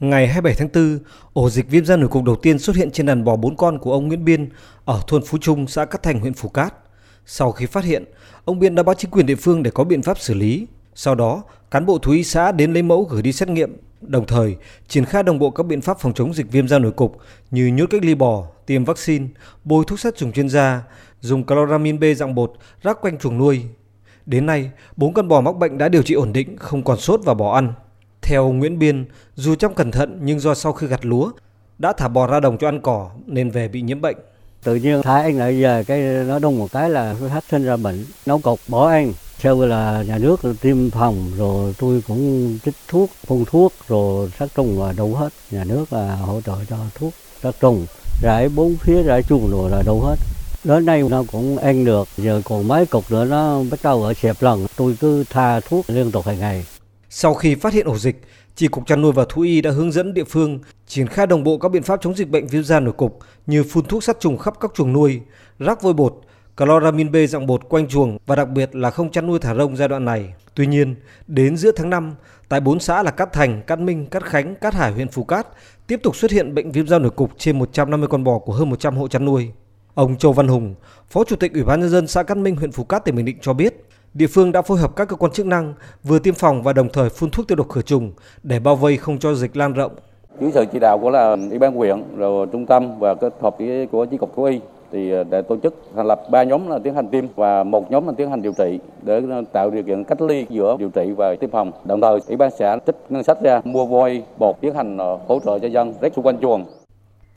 Ngày 27 tháng 4, ổ dịch viêm da nổi cục đầu tiên xuất hiện trên đàn bò bốn con của ông Nguyễn Biên ở thôn Phú Trung, xã Cát Thành, huyện Phú Cát. Sau khi phát hiện, ông Biên đã báo chính quyền địa phương để có biện pháp xử lý. Sau đó, cán bộ thú y xã đến lấy mẫu gửi đi xét nghiệm, đồng thời triển khai đồng bộ các biện pháp phòng chống dịch viêm da nổi cục như nhốt cách ly bò, tiêm vaccine, bôi thuốc sát trùng chuyên gia, dùng chloramin B dạng bột rắc quanh chuồng nuôi. Đến nay, bốn con bò mắc bệnh đã điều trị ổn định, không còn sốt và bỏ ăn. Theo Nguyễn Biên, dù trong cẩn thận nhưng do sau khi gặt lúa đã thả bò ra đồng cho ăn cỏ nên về bị nhiễm bệnh. Tự nhiên thái anh lại về cái nó đông một cái là phát sinh ra bệnh, nấu cục bỏ anh. Sau là nhà nước tiêm phòng rồi tôi cũng chích thuốc, phun thuốc rồi sát trùng và đủ hết. Nhà nước là hỗ trợ cho thuốc sát trùng, rải bốn phía rải chuồng rồi là đủ hết. Đến nay nó cũng ăn được, giờ còn mấy cục nữa nó bắt đầu ở xẹp lần. Tôi cứ tha thuốc liên tục hàng ngày. Sau khi phát hiện ổ dịch, Chi cục chăn nuôi và thú y đã hướng dẫn địa phương triển khai đồng bộ các biện pháp chống dịch bệnh viêm da nổi cục như phun thuốc sát trùng khắp các chuồng nuôi, rắc vôi bột, chloramin B dạng bột quanh chuồng và đặc biệt là không chăn nuôi thả rông giai đoạn này. Tuy nhiên, đến giữa tháng 5, tại 4 xã là Cát Thành, Cát Minh, Cát Khánh, Cát Hải, huyện Phú Cát tiếp tục xuất hiện bệnh viêm da nổi cục trên 150 con bò của hơn 100 hộ chăn nuôi. Ông Châu Văn Hùng, Phó Chủ tịch Ủy ban nhân dân xã Cát Minh, huyện Phú Cát, tỉnh Bình Định cho biết, Địa phương đã phối hợp các cơ quan chức năng vừa tiêm phòng và đồng thời phun thuốc tiêu độc khử trùng để bao vây không cho dịch lan rộng. Dưới sự chỉ đạo của là ủy ban huyện, rồi trung tâm và kết hợp với của chi cục thú y thì ờ, để tổ chức thành lập ba nhóm là tiến hành tiêm và một nhóm là tiến hành điều trị để ờ, tạo điều kiện cách ly giữa điều trị và tiêm phòng. Đồng thời, ủy ban xã trích ngân sách ra mua voi bột tiến hành ờ, hỗ trợ cho dân rất xung quanh chuồng.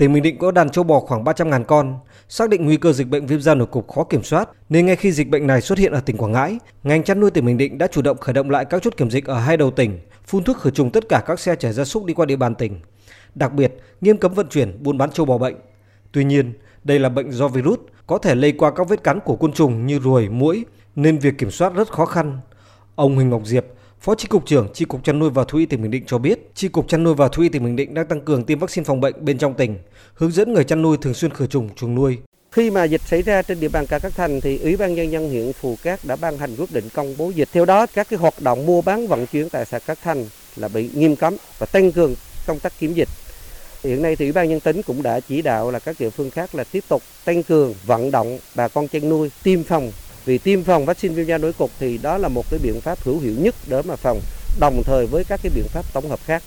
Tỉnh Bình Định có đàn châu bò khoảng 300.000 con, xác định nguy cơ dịch bệnh viêm da nổi cục khó kiểm soát nên ngay khi dịch bệnh này xuất hiện ở tỉnh Quảng Ngãi, ngành chăn nuôi tỉnh Bình Định đã chủ động khởi động lại các chốt kiểm dịch ở hai đầu tỉnh, phun thuốc khử trùng tất cả các xe chở gia súc đi qua địa bàn tỉnh. Đặc biệt, nghiêm cấm vận chuyển buôn bán châu bò bệnh. Tuy nhiên, đây là bệnh do virus có thể lây qua các vết cắn của côn trùng như ruồi, muỗi nên việc kiểm soát rất khó khăn. Ông Huỳnh Ngọc Diệp, Phó Chi cục trưởng Chi cục chăn nuôi và thú y tỉnh Bình Định cho biết, Chi cục chăn nuôi và thú y tỉnh Bình Định đang tăng cường tiêm vaccine phòng bệnh bên trong tỉnh, hướng dẫn người chăn nuôi thường xuyên khử trùng chuồng nuôi. Khi mà dịch xảy ra trên địa bàn cả các thành thì Ủy ban nhân dân huyện Phù Cát đã ban hành quyết định công bố dịch. Theo đó, các cái hoạt động mua bán vận chuyển tại xã Cát Thành là bị nghiêm cấm và tăng cường công tác kiểm dịch. Hiện nay thì Ủy ban nhân tỉnh cũng đã chỉ đạo là các địa phương khác là tiếp tục tăng cường vận động bà con chăn nuôi tiêm phòng vì tiêm phòng vaccine viêm da nổi cục thì đó là một cái biện pháp hữu hiệu nhất để mà phòng, đồng thời với các cái biện pháp tổng hợp khác.